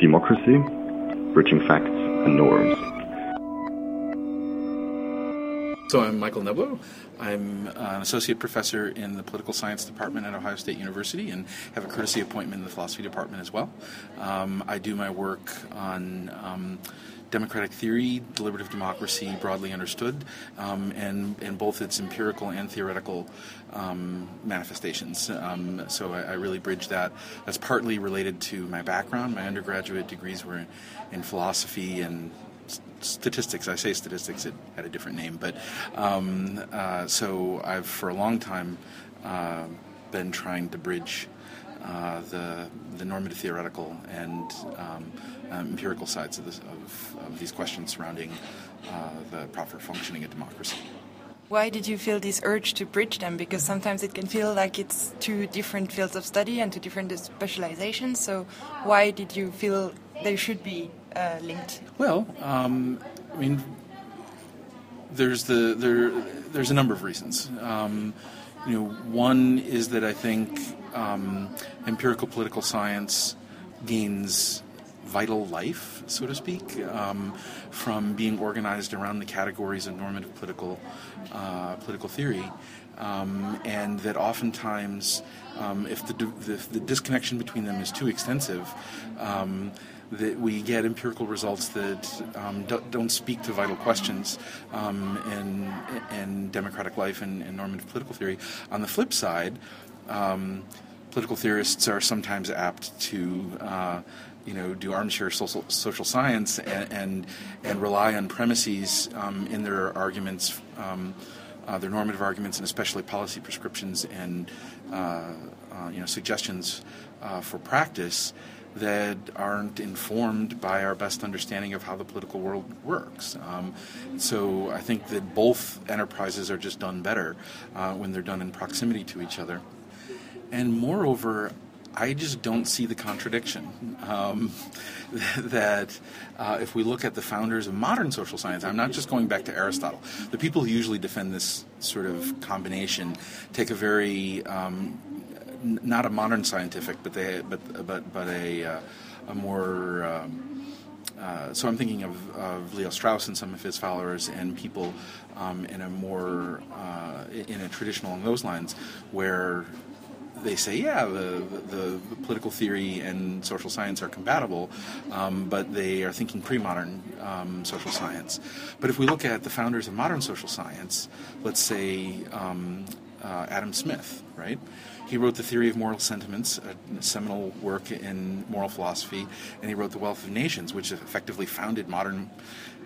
Democracy, Bridging Facts and Norms. So I'm Michael Neblo. I'm an associate professor in the political science department at Ohio State University and have a courtesy appointment in the philosophy department as well. Um, I do my work on um, democratic theory, deliberative democracy broadly understood, um, and, and both its empirical and theoretical um, manifestations. Um, so I, I, really bridge that. That's partly related to my background. My undergraduate degrees were in, in philosophy and statistics. I say statistics; it had a different name, but um, uh, so I've for a long time uh, been trying to bridge uh, the the normative theoretical and um, um, empirical sides of, this, of, of, these questions surrounding uh, the proper functioning of democracy. Why did you feel this urge to bridge them? Because sometimes it can feel like it's two different fields of study and two different specializations. So, why did you feel they should be uh, linked? Well, um, I mean, there's the there there's a number of reasons. Um, you know, one is that I think um, empirical political science gains vital life, so to speak, um, from being organized around the categories of normative political uh, political theory, um, and that oftentimes, um, if the, the, the disconnection between them is too extensive um, that we get empirical results that um, do, not speak to vital questions um, in, in democratic life and, normative political theory. On the flip side, political theorists are sometimes apt to uh, you know, do armchair social, social science and, and, and rely on premises um, in their arguments, um, uh, their normative arguments, and especially policy prescriptions and uh, uh you know suggestions uh, for practice that aren't informed by our best understanding of how the political world works. Um, so I think that both enterprises are just done better uh, when they're done in proximity to each other. And moreover, I just don't see the contradiction. Um, that uh, if we look at the founders of modern social science, I'm not just going back to Aristotle. The people who usually defend this sort of combination take a very um, not a modern scientific, but they but but but a uh, a more um, uh, so I'm thinking of, of, Leo Strauss and some of his followers and people um, in a more uh, in a tradition along those lines where they say, yeah, the, the, political theory and social science are compatible, um, but they are thinking pre modern um, social science. But if we look at the founders of modern social science, let's say um, uh, Adam Smith, right? He wrote The Theory of Moral Sentiments, a seminal work in moral philosophy, and he wrote The Wealth of Nations, which effectively founded modern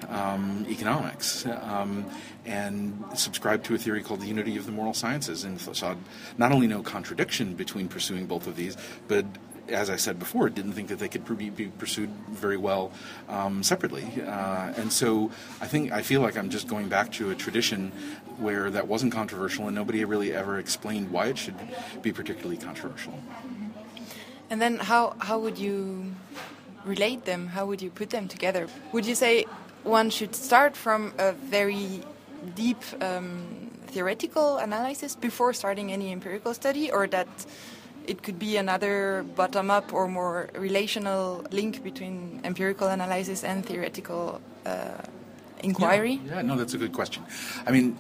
um, economics, um, and subscribed to a theory called the unity of the moral sciences, and saw not only no contradiction between pursuing both of these, but as I said before, didn't think that they could be pursued very well um, separately. Uh, and so I think I feel like I'm just going back to a tradition where that wasn't controversial, and nobody really ever explained why it should be particularly controversial. And then how how would you relate them? How would you put them together? Would you say one should start from a very deep um, theoretical analysis before starting any empirical study, or that it could be another bottom up or more relational link between empirical analysis and theoretical uh, inquiry? Yeah, yeah, no, that's a good question. I mean,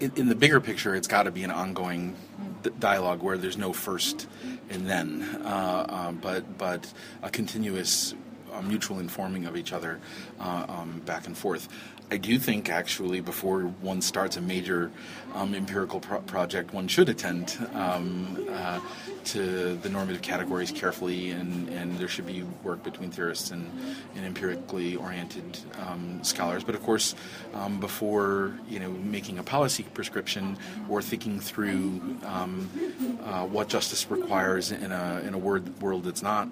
in, in the bigger picture, it's got to be an ongoing dialogue where there's no first and then, uh, uh, but but a continuous uh, mutual informing of each other uh, um, back and forth. I do think actually before one starts a major um, empirical pro- project, one should attend um, uh, to the normative categories carefully, and, and there should be work between theorists and, and empirically oriented um, scholars. But of course, um, before you know making a policy prescription or thinking through um, uh, what justice requires in a in a word, world that's not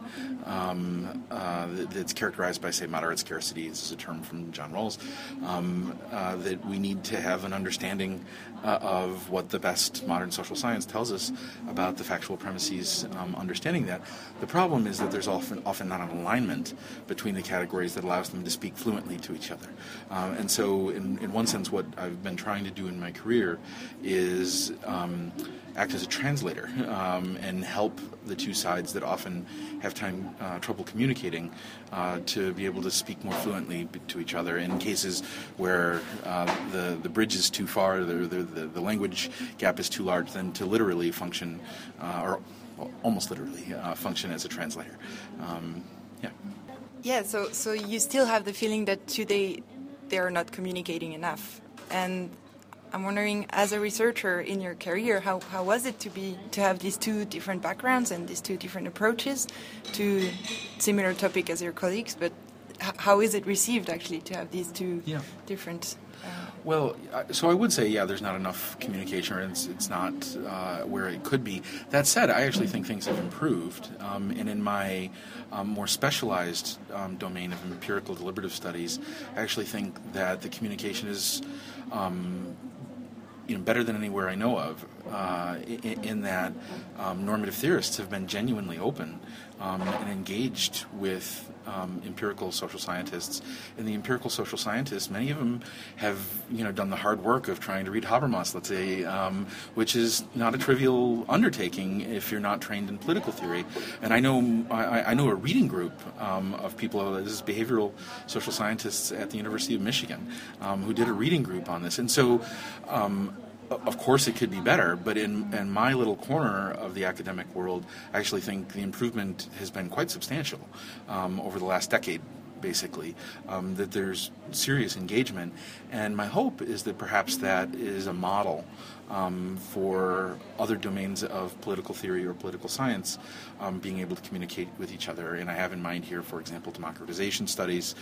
um, uh, that's characterized by say moderate scarcity. This is a term from John Rawls um, uh, that we need to have an understanding uh, of what the best modern social science tells us about the factual premises, um, understanding that. The problem is that there's often, often not an alignment between the categories that allows them to speak fluently to each other. Um, and so, in, in one sense, what I've been trying to do in my career is um, act as a translator um, and help the two sides that often have time uh, trouble communicating uh, to be able to speak more fluently to each other in cases where uh, the the bridge is too far, the, the, the language gap is too large, then to literally function uh, or almost literally uh, function as a translator. Um, yeah. Yeah. So so you still have the feeling that today they are not communicating enough, and I'm wondering, as a researcher in your career, how, how was it to be to have these two different backgrounds and these two different approaches to similar topic as your colleagues, but how is it received actually to have these two yeah. different? Uh, well, so I would say, yeah, there's not enough communication, or it's, it's not uh, where it could be. That said, I actually think things have improved. Um, and in my um, more specialized um, domain of empirical deliberative studies, I actually think that the communication is um, you know, better than anywhere I know of, uh, in, in, that um, normative theorists have been genuinely open um, and engaged with um, empirical social scientists. And the empirical social scientists, many of them have, you know, done the hard work of trying to read Habermas, let's say, um, which is not a trivial undertaking if you're not trained in political theory. And I know I, I know a reading group um, of people, this is behavioral social scientists at the University of Michigan, um, who did a reading group on this. And so of course it could be better, but in, in my little corner of the academic world, I actually think the improvement has been quite substantial um, over the last decade basically, um, that there's serious engagement. And my hope is that perhaps that is a model um, for other domains of political theory or political science um, being able to communicate with each other. And I have in mind here, for example, democratization studies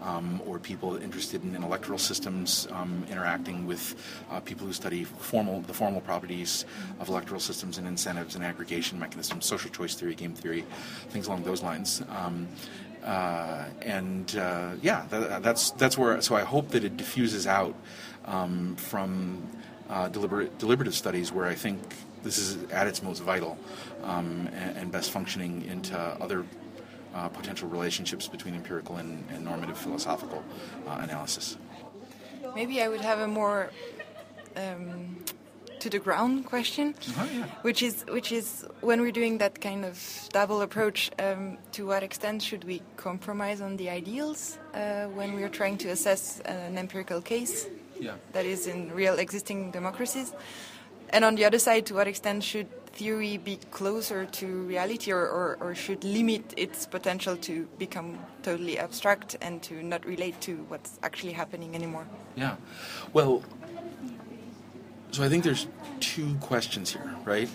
um, or people interested in, electoral systems um, interacting with uh, people who study formal the formal properties of electoral systems and incentives and aggregation mechanisms, social choice theory, game theory, things along those lines. Uh, and uh, yeah, that, that's that's where. So I hope that it diffuses out um, from uh, deliberate, deliberative studies, where I think this is at its most vital um, and, and, best functioning into other uh, potential relationships between empirical and, and normative philosophical uh, analysis. Maybe I would have a more um, to the ground question, uh-huh, yeah. which is which is when we're doing that kind of double approach. Um, to what extent should we compromise on the ideals uh, when we are trying to assess an empirical case yeah. that is in real existing democracies? And on the other side, to what extent should theory be closer to reality or, or, or, should limit its potential to become totally abstract and to not relate to what's actually happening anymore? Yeah. Well, so I think there's two questions here, right?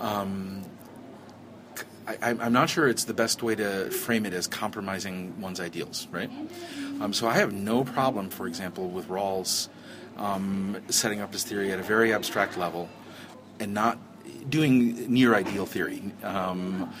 Um, I, am not sure it's the best way to frame it as compromising one's ideals, right? Um, so I have no problem, for example, with Rawls um, setting up his theory at a very abstract level and not doing near ideal theory. Um,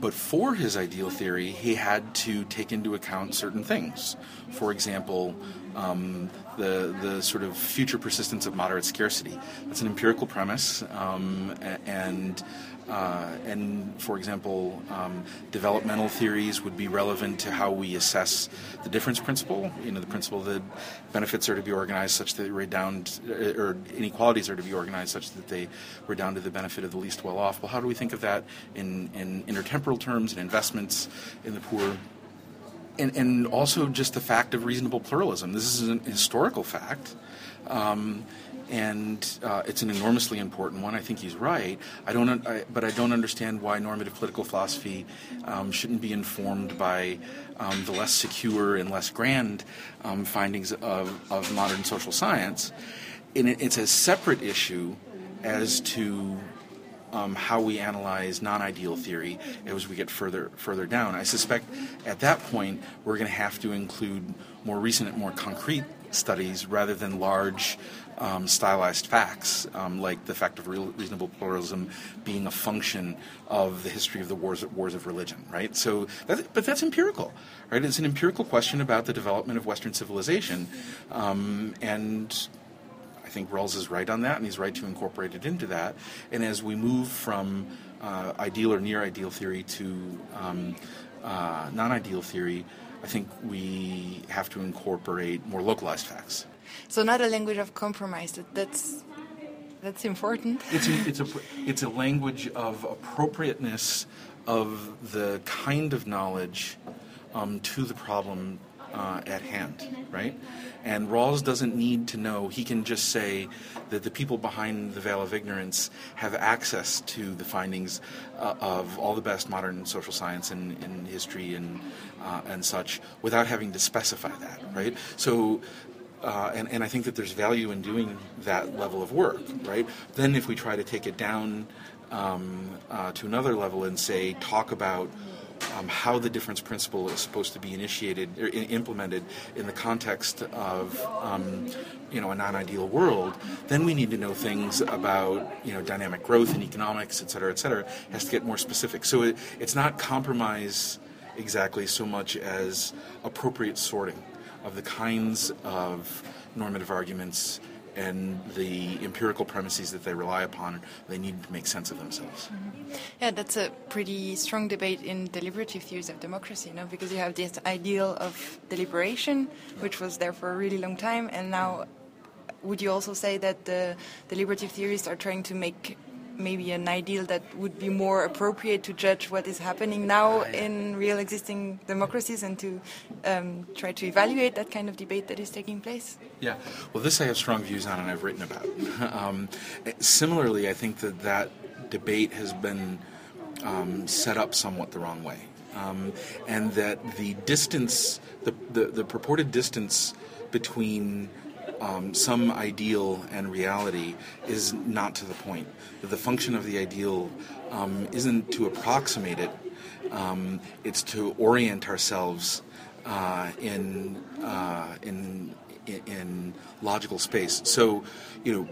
but for his ideal theory, he had to take into account certain things. For example, um, the the sort of future persistence of moderate scarcity. That's an empirical premise, um, and uh, and for example, um, developmental theories would be relevant to how we assess the difference principle. You know, the principle that benefits are to be organized such that redound, or inequalities are to be organized such that they redound to the benefit of the least well off. Well, how do we think of that in, in intertemporal terms and investments in the poor? And, and also just the fact of reasonable pluralism. This is an historical fact. Um, and uh, it's an enormously important one. I think he's right. I don't, I, but I don't understand why normative political philosophy um, shouldn't be informed by um, the less secure and less grand um, findings of, of modern social science. And it, it's a separate issue as to um, how we analyze non-ideal theory as we get further further down. I suspect at that point we're going to have to include more recent and more concrete studies rather than large um, stylized facts, um, like the fact of real, reasonable pluralism being a function of the history of the wars, wars of religion, right? So, but that's empirical, right? It's an empirical question about the development of Western civilization, um, and think Rawls is right on that, and he's right to incorporate it into that. And as we move from uh, ideal or near ideal theory to um, uh, non ideal theory, I think we have to incorporate more localized facts. So not a language of compromise. That, that's That's important. It's a, it's a it's a language of appropriateness of the kind of knowledge um, to the problem uh, at hand, right? And Rawls doesn't need to know. He can just say that the people behind the veil of ignorance have access to the findings uh, of all the best modern social science and, and history and uh, and such without having to specify that, right? So uh, and, and I think that there's value in doing that level of work, right? Then if we try to take it down um, uh, to another level and say, talk about um, how the difference principle is supposed to be initiated or in, implemented in the context of um, you know a non-ideal world, then we need to know things about you know dynamic growth and economics, et cetera, et cetera. It has to get more specific. So it, it's not compromise exactly so much as appropriate sorting of the kinds of normative arguments and the empirical premises that they rely upon, they need to make sense of themselves. Mm-hmm. Yeah, that's a pretty strong debate in deliberative theories of democracy, you know, because you have this ideal of deliberation, which was there for a really long time, and now would you also say that the deliberative theorists are trying to make maybe an ideal that would be more appropriate to judge what is happening now in real existing democracies and to um, try to evaluate that kind of debate that is taking place? Yeah, well, this I have strong views on and I've written about. um, similarly, I think that that debate has been um, set up somewhat the wrong way. Um, and that the distance, the, the, the purported distance between um, some ideal and reality is not to the point. The function of the ideal um, isn't to approximate it, um, it's to orient ourselves uh, in, uh, in, in logical space. So, you know,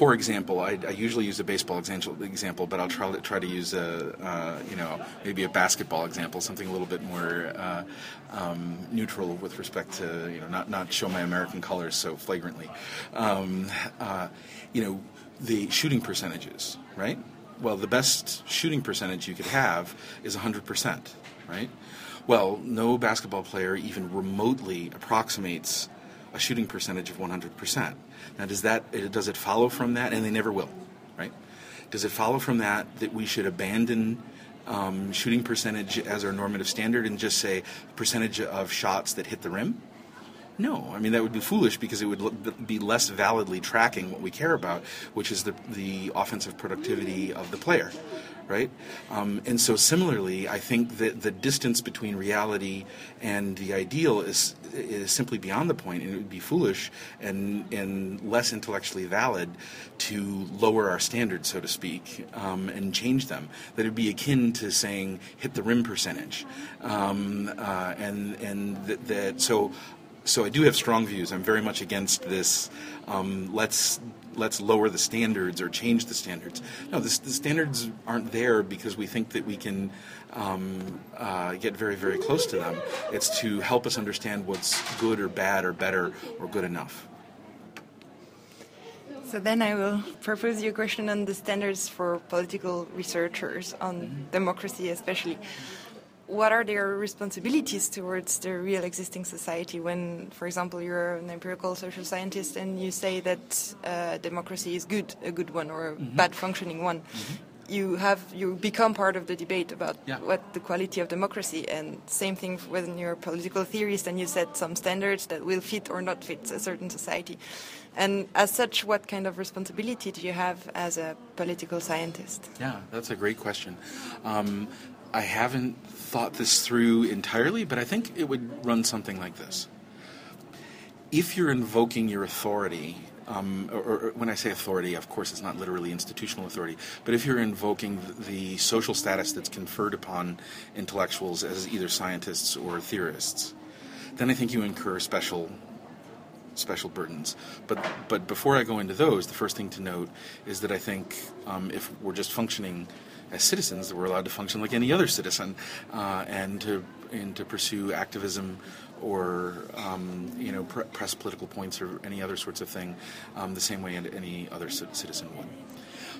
for example, I, I, usually use a baseball example, but I'll try, to try to use a, uh, you know, maybe a basketball example, something a little bit more uh, um, neutral with respect to, you know, not, not show my American colors so flagrantly. Um, uh, you know, the shooting percentages, right? Well, the best shooting percentage you could have is 100%, right? Well, no basketball player even remotely approximates a shooting percentage of 100%. Now, does that does it follow from that? And they never will, right? Does it follow from that that we should abandon um, shooting percentage as our normative standard and just say percentage of shots that hit the rim? No, I mean that would be foolish because it would be less validly tracking what we care about, which is the the offensive productivity of the player, right? Um, and so similarly, I think that the distance between reality and the ideal is is simply beyond the point, and it would be foolish and and less intellectually valid to lower our standards, so to speak, um, and change them. That would be akin to saying hit the rim percentage, um, uh, and and that, that so so I do have strong views. I'm very much against this. Um, let's let's lower the standards or change the standards. No, the, standards aren't there because we think that we can um, uh, get very, very close to them. It's to help us understand what's good or bad or better or good enough. So then I will propose you a question on the standards for political researchers on mm-hmm. democracy, especially what are their responsibilities towards the real existing society when, for example, you're an empirical social scientist and you say that uh, democracy is good, a good one, or a mm-hmm. bad functioning one? Mm-hmm. You have you become part of the debate about yeah. what the quality of democracy, and same thing when you're a political theorist and you set some standards that will fit or not fit a certain society. And as such, what kind of responsibility do you have as a political scientist? Yeah, that's a great question. Um, I haven't thought this through entirely, but I think it would run something like this. If you're invoking your authority, um, or, or, when I say authority, of course it's not literally institutional authority, but if you're invoking the social status that's conferred upon intellectuals as either scientists or theorists, then I think you incur special special burdens. But but before I go into those, the first thing to note is that I think um, if we're just functioning as citizens that we're allowed to function like any other citizen uh, and to and to pursue activism or um, you know pr- press political points or any other sorts of thing um, the same way any other citizen would.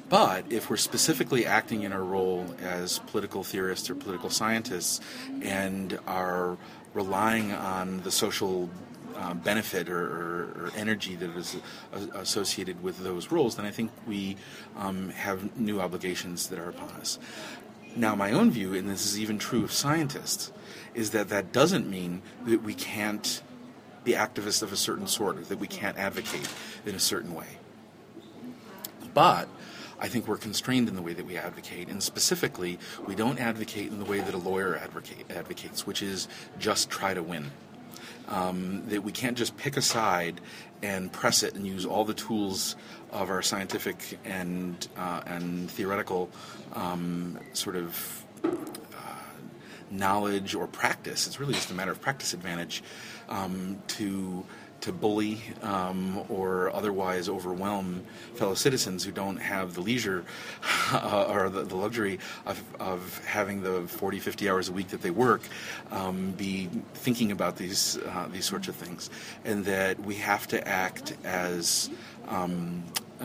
But if we're specifically acting in our role as political theorists or political scientists and are relying on the social uh, benefit or, or, or, energy that is associated with those roles, then I think we um, have new obligations that are upon us. Now, my own view, and this is even true of scientists, is that that doesn't mean that we can't be activists of a certain sort, or that we can't advocate in a certain way. But I think we're constrained in the way that we advocate, and specifically, we don't advocate in the way that a lawyer advocate, advocates, which is just try to win. Um, that we can't just pick a side and press it and use all the tools of our scientific and uh, and theoretical um, sort of uh, knowledge or practice. It's really just a matter of practice advantage um, to to bully um, or otherwise overwhelm fellow citizens who don't have the leisure uh, or the, the, luxury of, of having the 40, 50 hours a week that they work um, be thinking about these, uh, these sorts of things. And that we have to act as um,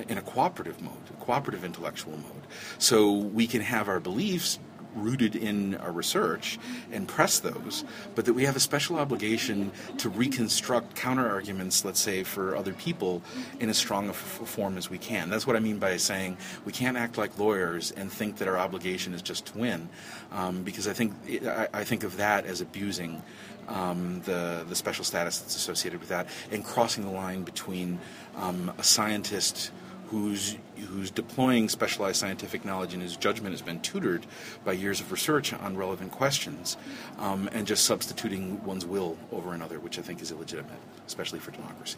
in a cooperative mode, a cooperative intellectual mode. So we can have our beliefs rooted in our research and press those, but that we have a special obligation to reconstruct counter arguments, let's say, for other people in as strong a f- form as we can. That's what I mean by saying we can't act like lawyers and think that our obligation is just to win, um, because I think I, I, think of that as abusing. Um, the the special status that's associated with that, and crossing the line between um, a scientist who's who's deploying specialized scientific knowledge and whose judgment has been tutored by years of research on relevant questions, um, and just substituting one's will over another, which I think is illegitimate, especially for democracy.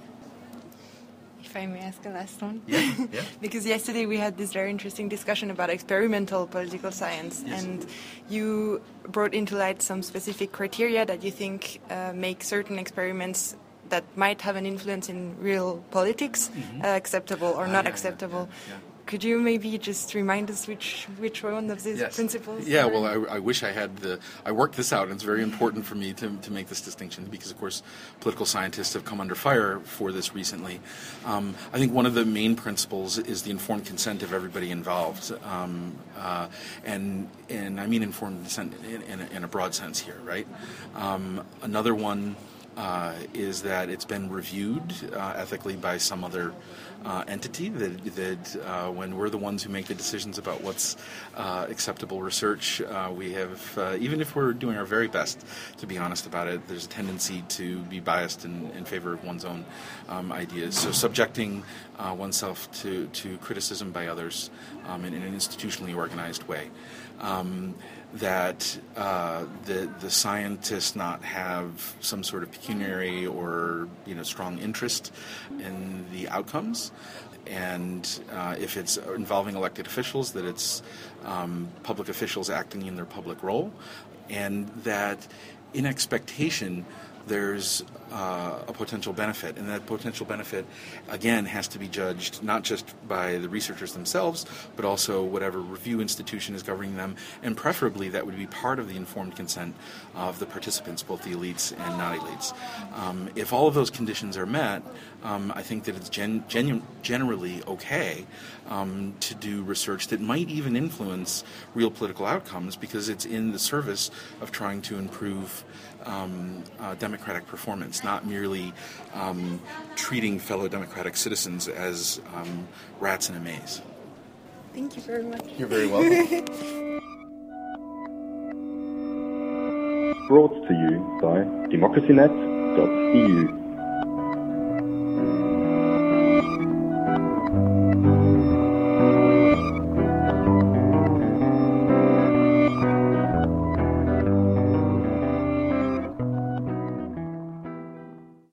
If I may ask a last one. Yeah, yeah. because yesterday we had this very interesting discussion about experimental political science, yes. and you brought into light some specific criteria that you think uh, make certain experiments that might have an influence in real politics mm-hmm. uh, acceptable or uh, not acceptable. Could you maybe just remind us which which one of these yes. principles? Yeah, well, I, I, wish I had the. I worked this out, and it's very important for me to, to make this distinction because, of course, political scientists have come under fire for this recently. Um, I think one of the main principles is the informed consent of everybody involved, um, uh, and and I mean informed consent in, in, a, in a broad sense here, right? Um, another one uh, is that it's been reviewed uh, ethically by some other uh, entity. That, that uh, when we're the ones who make the decisions about what's uh, acceptable research, uh, we have, even if we're doing our very best to be honest about it, there's a tendency to be biased in, in favor of one's own um, ideas. So subjecting oneself to, to criticism by others um, in, in, an institutionally organized way. Um, that uh, the the scientists not have some sort of pecuniary or you know strong interest in the outcomes, and uh, if it's involving elected officials, that it's um, public officials acting in their public role, and that in expectation there's uh, a potential benefit, and that potential benefit, again, has to be judged not just by the researchers themselves, but also whatever review institution is governing them, and preferably that would be part of the informed consent of the participants, both the elites and not elites. Um, if all of those conditions are met, um, I think that it's gen- genu- generally okay um, to do research that might even influence real political outcomes because it's in the service of trying to improve um, uh, democratic performance, not merely um, treating fellow democratic citizens as um, rats in a maze. Thank you very much. You're very welcome. Brought to you by democracynet.eu.